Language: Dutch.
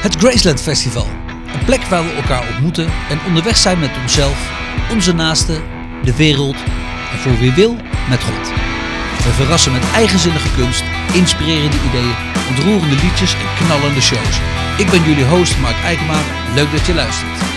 Het Graceland Festival. Een plek waar we elkaar ontmoeten en onderweg zijn met onszelf, onze naasten, de wereld en voor wie wil met God. We verrassen met eigenzinnige kunst, inspirerende ideeën, ontroerende liedjes en knallende shows. Ik ben jullie host Mark Eikema. Leuk dat je luistert.